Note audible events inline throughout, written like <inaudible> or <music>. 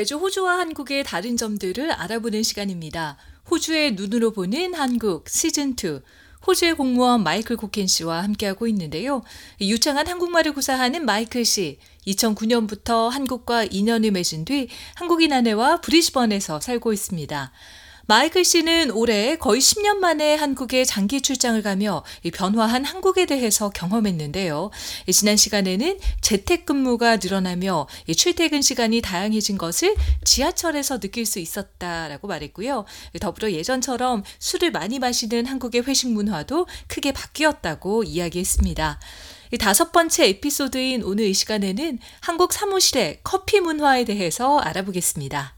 매주 호주와 한국의 다른 점들을 알아보는 시간입니다. 호주의 눈으로 보는 한국 시즌2. 호주의 공무원 마이클 코켄 씨와 함께하고 있는데요. 유창한 한국말을 구사하는 마이클 씨. 2009년부터 한국과 인연을 맺은 뒤 한국인 아내와 브리즈번에서 살고 있습니다. 마이클 씨는 올해 거의 10년 만에 한국에 장기 출장을 가며 변화한 한국에 대해서 경험했는데요. 지난 시간에는 재택근무가 늘어나며 출퇴근 시간이 다양해진 것을 지하철에서 느낄 수 있었다라고 말했고요. 더불어 예전처럼 술을 많이 마시는 한국의 회식 문화도 크게 바뀌었다고 이야기했습니다. 다섯 번째 에피소드인 오늘 이 시간에는 한국 사무실의 커피 문화에 대해서 알아보겠습니다.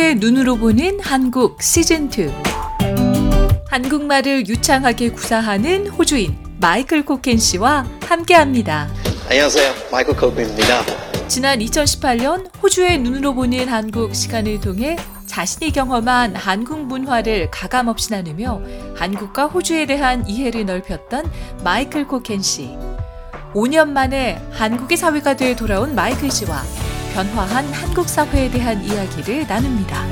호주의 눈으로 보는 한국 시즌2 한국말을 유창하게 구사하는 호주인 마이클 코켄 씨와 함께합니다. 안녕하세요. 마이클 코켄입니다. 지난 2018년 호주의 눈으로 보는 한국 시간을 통해 자신이 경험한 한국 문화를 가감없이 나누며 한국과 호주에 대한 이해를 넓혔던 마이클 코켄 씨. 5년 만에 한국의 사회가 돼 돌아온 마이클 씨와 변화한 한국 사회에 대한 이야기를 나눕니다.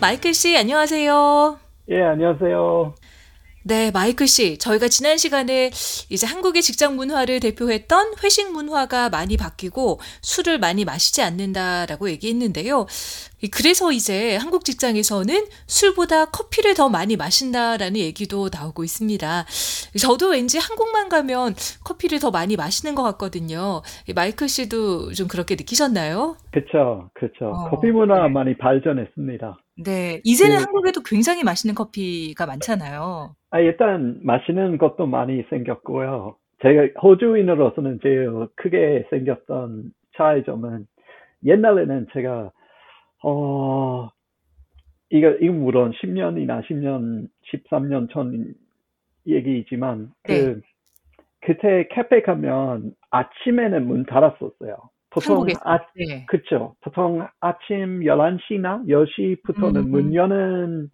마이클 씨, 안녕하세요. 예, 안녕하세요. 네, 마이클 씨. 저희가 지난 시간에 이제 한국의 직장 문화를 대표했던 회식 문화가 많이 바뀌고 술을 많이 마시지 않는다라고 얘기했는데요. 그래서 이제 한국 직장에서는 술보다 커피를 더 많이 마신다라는 얘기도 나오고 있습니다. 저도 왠지 한국만 가면 커피를 더 많이 마시는 것 같거든요. 마이클 씨도 좀 그렇게 느끼셨나요? 그렇죠, 그렇죠. 어, 커피 문화 네. 많이 발전했습니다. 네, 이제는 그, 한국에도 굉장히 맛있는 커피가 많잖아요. 아, 일단 마시는 것도 많이 생겼고요. 제가 호주인으로서는 제일 크게 생겼던 차이점은 옛날에는 제가 어 이거 이거 물론 10년이나 10년 13년 전 얘기이지만 그 네. 그때 카페 가면 아침에는 문 닫았었어요. 보통 아, 네. 그쵸. 보통 아침 11시나 10시부터는 음. 문 여는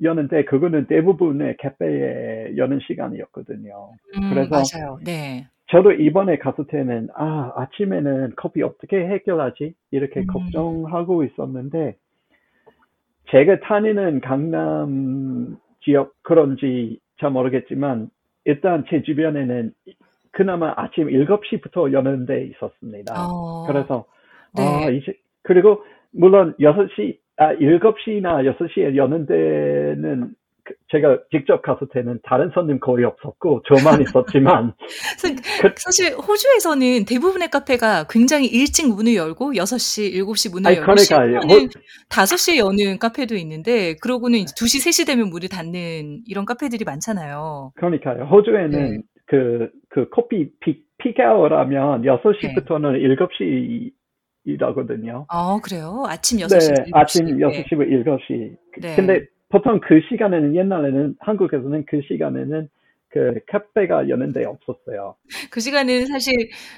여는데 그거는 대부분의 캐페에 여는 시간이었거든요. 음, 그래서 맞아요. 네. 저도 이번에 갔을 때는 아 아침에는 커피 어떻게 해결하지 이렇게 음. 걱정하고 있었는데 제가 다니는 강남 지역 그런지 잘 모르겠지만 일단 제 주변에는 그나마 아침 7시부터 여는 데 있었습니다. 어, 그래서 네. 아 이제 그리고 물론 6시 아, 7시나 6시에 여는 데는 그 제가 직접 갔을 때는 다른 손님 거의 없었고 저만 <laughs> 있었지만 그 사실 호주에서는 대부분의 카페가 굉장히 일찍 문을 열고 6시, 7시 문을 열고 그러니까, 호... 5시에 여는 카페도 있는데 그러고는 이제 2시, 3시 되면 문을 닫는 이런 카페들이 많잖아요. 그러니까요. 호주에는 네. 그, 그 커피 픽, 픽아워라면 6시부터는 네. 7시 이라거든요. 아, 그래요? 아침 6시. 네, 아침 6시부터 7시. 네. 근데 보통 그 시간에는 옛날에는 한국에서는 그 시간에는 그 카페가 여는 데 없었어요. 그 시간에는 사실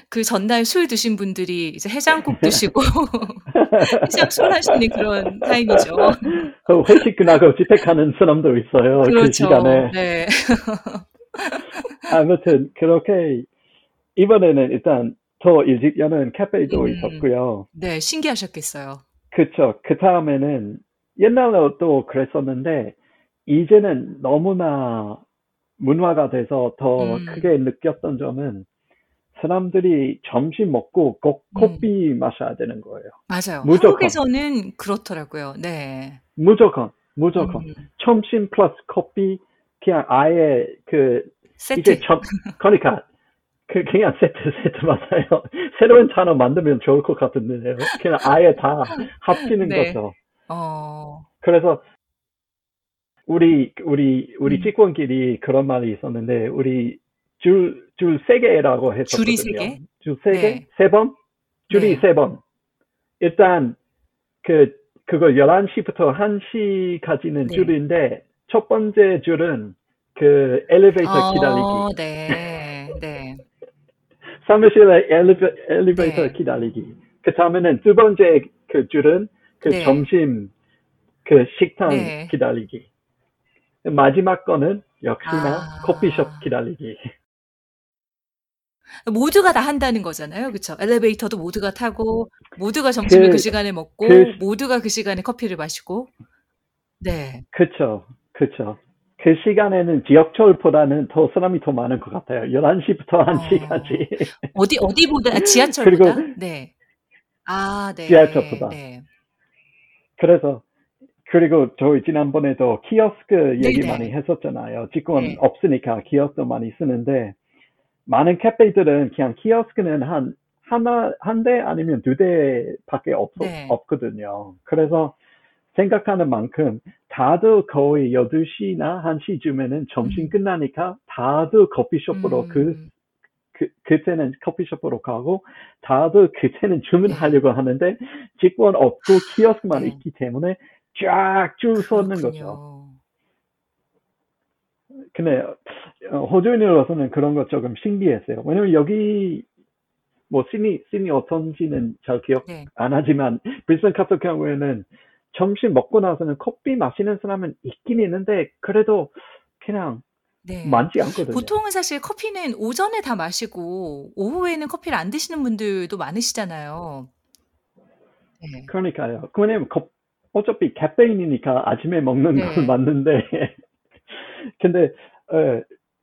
그 전날 술 드신 분들이 이제 해장국 드시고 <laughs> 해장 술 하시는 그런 타임이죠. 그 회식 끝나고 집회가는 사람도 있어요. 그 그렇죠. 그 시간에. 네. 아무튼 그렇게 이번에는 일단 더 일찍 여는 카페도 음, 있었고요. 네, 신기하셨겠어요. 그쵸. 그 다음에는 옛날에도 그랬었는데 이제는 너무나 문화가 돼서 더 음. 크게 느꼈던 점은 사람들이 점심 먹고 꼭 음. 커피 음. 마셔야 되는 거예요. 맞아요. 무조건. 한국에서는 그렇더라고요. 네. 무조건, 무조건. 음. 점심 플러스 커피 그냥 아예 그 세트. 이제 점, 그러니까 그 그냥 세트 세트 맞아요. <laughs> 새로운 단어 만들면 좋을 것 같은데요. 그냥 아예 다 합치는 네. 거죠. 어. 그래서 우리 우리 우리 음. 직원끼리 그런 말이 있었는데 우리 줄 줄 세 개라고 했었거든요. 줄이 세 개? 줄 세 개? 네. 세 번? 줄이 네. 세 번. 일단 그 그거 11시부터 1시까지는 네. 줄인데 첫 번째 줄은 그 엘리베이터 기다리기. 어, 네. 네. <laughs> 사무실에 엘리베, 엘리베이터 네. 기다리기. 그 다음에는 두 번째 그 줄은 그 네. 점심 그 식당 네. 기다리기. 마지막 거는 역시나 아. 커피숍 기다리기. 모두가 다 한다는 거잖아요. 그쵸? 엘리베이터도 모두가 타고, 모두가 점심을 그, 그- 시간에 먹고, 그- 모두가 그 시간에 커피를 마시고. 네. 그쵸, 그쵸. 그 시간에는 지역철보다는 더 사람이 더 많은 것 같아요. 11시부터 1시까지. <laughs> 어디, 어디보다, 아, 지하철보다? 그리고- 네. 아, 네. 지하철보다. 네. 그래서 그리고 저희 지난번에도 키오스크 얘기 네네. 많이 했었잖아요. 지금 네. 없으니까 키오스크 많이 쓰는데 많은 카페들은 그냥 키오스크는 한 하나 한 대 아니면 두 대밖에 없, 네. 없거든요. 그래서 생각하는 만큼 다들 거의 12시나 1시쯤에는 점심 음. 끝나니까 다들 커피숍으로 음, 그, 그, 그때는 커피숍으로 가고 다들 그때는 주문하려고 하는데 직원 없고 키오스크만 네. 있기 때문에 쫙 줄 서는 거죠. 근데 어, 호주인으로서는 그런 거 조금 신기했어요. 왜냐면 여기 뭐 시니 시니 어떤지는 잘 기억 네. 안 하지만 브리스번 같은 경우에는 점심 먹고 나서는 커피 마시는 사람은 있긴 있는데 그래도 그냥 네. 많지 않거든요. 보통은 사실 커피는 오전에 다 마시고, 오후에는 커피를 안 드시는 분들도 많으시잖아요. 네. 그러니까요. 왜냐면 거- 어차피 카페인이니까 아침에 먹는 네. 건 맞는데 <laughs> 근데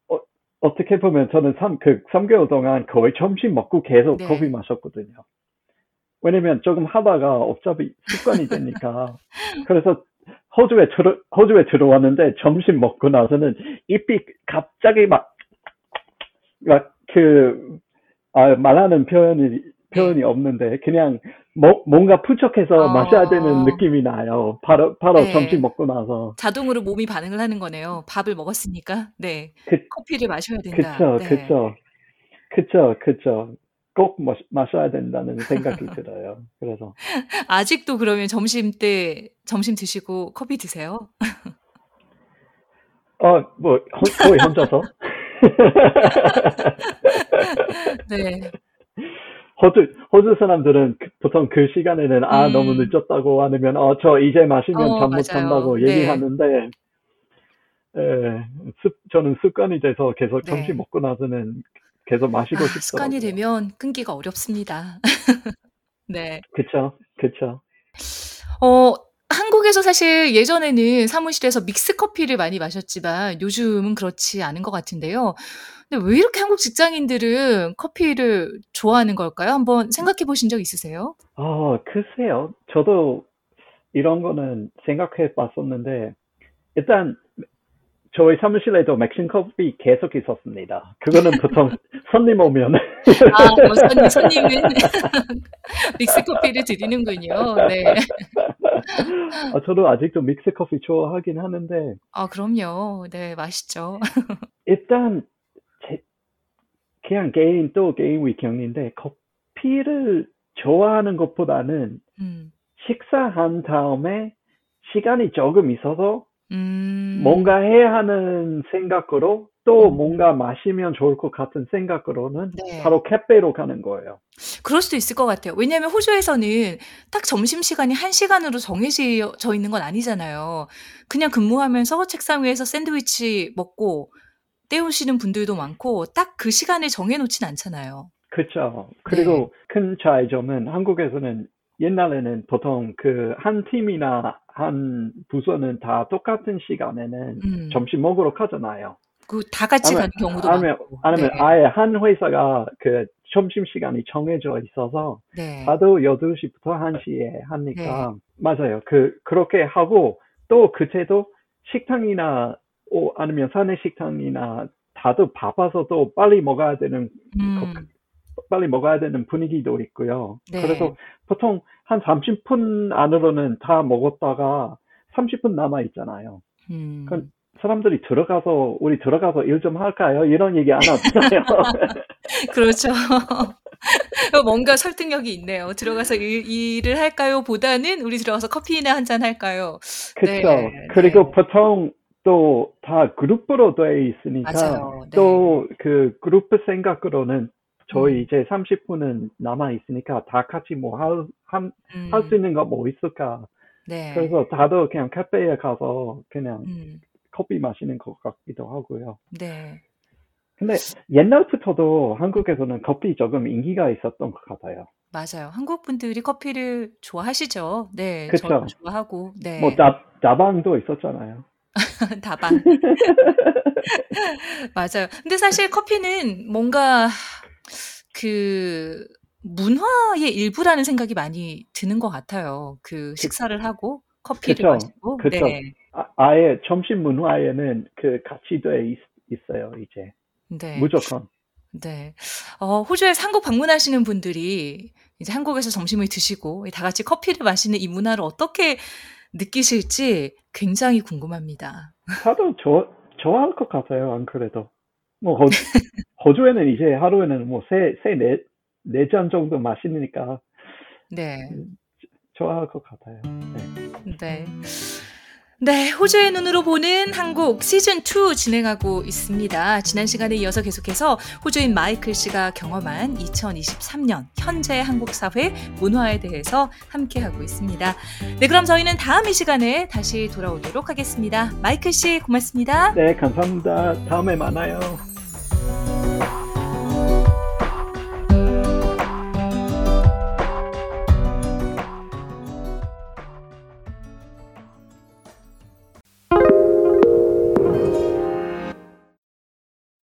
어, 어, 떻게 보면 저는 3, 그 3개월 동안 거의 점심 먹고 계속 네. 커피 마셨거든요. 왜냐면 조금 하다가 어차피 습관이 되니까. 그래서 호주에 들어, 호주에 들어왔는데 점심 먹고 나서는 입이 갑자기 막, 막 그, 아, 말하는 표현이, 표현이 없는데 그냥 뭐, 뭔가 부족해서 어. 마셔야 되는 느낌이 나요. 바로, 바로 네. 점심 먹고 나서. 자동으로 몸이 반응을 하는 거네요. 밥을 먹었으니까. 네. 그, 커피를 마셔야 된다. 그쵸, 네. 그쵸. 그쵸, 그쵸. 꼭 마, 마셔야 된다는 생각이 <laughs> 들어요. 그래서. 아직도 그러면 점심 때 점심 드시고 커피 드세요? 어, 뭐, 호- 거의 혼자서? <laughs> 네. 호주, 호주 사람들은 그- 보통 그 시간에는, 아, 음. 너무 늦었다고 아니면, 어, 저 이제 마시면 어, 잠못 맞아요. 잔다고 네. 얘기하는데, 에, 습, 저는 습관이 돼서 계속 네. 점심 먹고 나서는 계속 마시고 아, 싶더라고요. 습관이 되면 끊기가 어렵습니다. <laughs> 네. 그쵸, 그쵸. 어, 한국에서 사실 예전에는 사무실에서 믹스 커피를 많이 마셨지만 요즘은 그렇지 않은 것 같은데요. 근데 왜 이렇게 한국 직장인들은 커피를 좋아하는 걸까요? 한번 생각해 보신 적 있으세요? 아, 글쎄요. 저도 이런 거는 생각해 봤었는데, 일단, 저희 사무실에도 맥신 커피 계속 있었습니다. 그거는 보통 <laughs> 손님 오면. 아, 뭐 손, 손님은 <laughs> 믹스 커피를 드리는군요. 네. 아, 저도 아직도 믹스 커피 좋아하긴 하는데, 아, 그럼요. 네, 맛있죠. <laughs> 일단, 제, 그냥 개인 또 개인 의견인데, 커피를 좋아하는 것보다는 음, 식사한 다음에 시간이 조금 있어서 음, 뭔가 해야 하는 생각으로 또 음. 뭔가 마시면 좋을 것 같은 생각으로는 네. 바로 카페로 가는 거예요. 그럴 수도 있을 것 같아요. 왜냐하면 호주에서는 딱 점심시간이 한 시간으로 정해져 있는 건 아니잖아요. 그냥 근무하면서 책상 위에서 샌드위치 먹고 때우시는 분들도 많고 딱 그 시간을 정해놓진 않잖아요. 그렇죠. 그리고 큰 차이점은 한국에서는 옛날에는 보통 그 한 팀이나 한 부서는 다 똑같은 시간에는 음. 점심 먹으러 가잖아요. 그 다 같이 아니면- 가는 경우도 아니면, 많고. 아니면 네. 아예 한 회사가 그 점심 시간이 정해져 있어서 네. 다들 8시부터 1시에 하니까 맞아요. 그 그렇게 하고 또 그때도 식당이나 오, 아니면 사내 식당이나 다들 바빠서 또 빨리 먹어야 되는 음, 빨리 먹어야 되는 분위기도 있고요. 네. 그래서 보통 한 30분 안으로는 다 먹었다가 30분 남아 있잖아요. 음. 그건 사람들이 들어가서 우리 들어가서 일 좀 할까요? 이런 얘기 안 하잖아요. <laughs> 그렇죠. <laughs> 뭔가 설득력이 있네요. 들어가서 일, 일을 할까요? 보다는 우리 들어가서 커피나 한 잔 할까요? 그렇죠. 네, 그리고 네. 보통 또 다 그룹으로 돼 있으니까. 네. 또그 그룹 생각으로는 저희 음. 이제 30분은 남아 있으니까 다 같이 뭐할 음, 할수 있는 거 뭐 있을까? 네. 그래서 다들 그냥 카페에 가서 그냥 음, 커피 마시는 것 같기도 하고요. 네. 근데 옛날부터도 한국에서는 커피 조금 인기가 있었던 것 같아요. 맞아요. 한국 분들이 커피를 좋아하시죠. 네. 그쵸. 저도 좋아하고. 네. 뭐 다, 다방도 있었잖아요. <laughs> 다방. <laughs> <laughs> 맞아요. 근데 사실 커피는 뭔가 그 문화의 일부라는 생각이 많이 드는 것 같아요. 그 식사를 하고 커피를 그쵸. 마시고. 그쵸. 네. 아, 아예 점심 문화에는 그돼 있, 있어요, 이제. 네. 무조건. 네. 어, 호주에 한국 방문하시는 분들이 이제 한국에서 점심을 드시고 다 같이 커피를 마시는 이 문화를 어떻게 느끼실지 굉장히 궁금합니다. 다들 좋아, 좋아할 것 같아요, 안 그래도. 뭐, 호, <laughs> 호주에는 이제 하루에는 뭐 세, 세, 네, 네 잔 정도 마시니까 네. 좋아할 것 같아요. 네. 네. 네, 호주의 눈으로 보는 한국 시즌2 진행하고 있습니다. 지난 시간에 이어서 계속해서 호주인 마이클 씨가 경험한 2023년 현재 한국 사회 문화에 대해서 함께하고 있습니다. 네, 그럼 저희는 다음 이 시간에 다시 돌아오도록 하겠습니다. 마이클 씨, 고맙습니다. 네, 감사합니다. 다음에 만나요.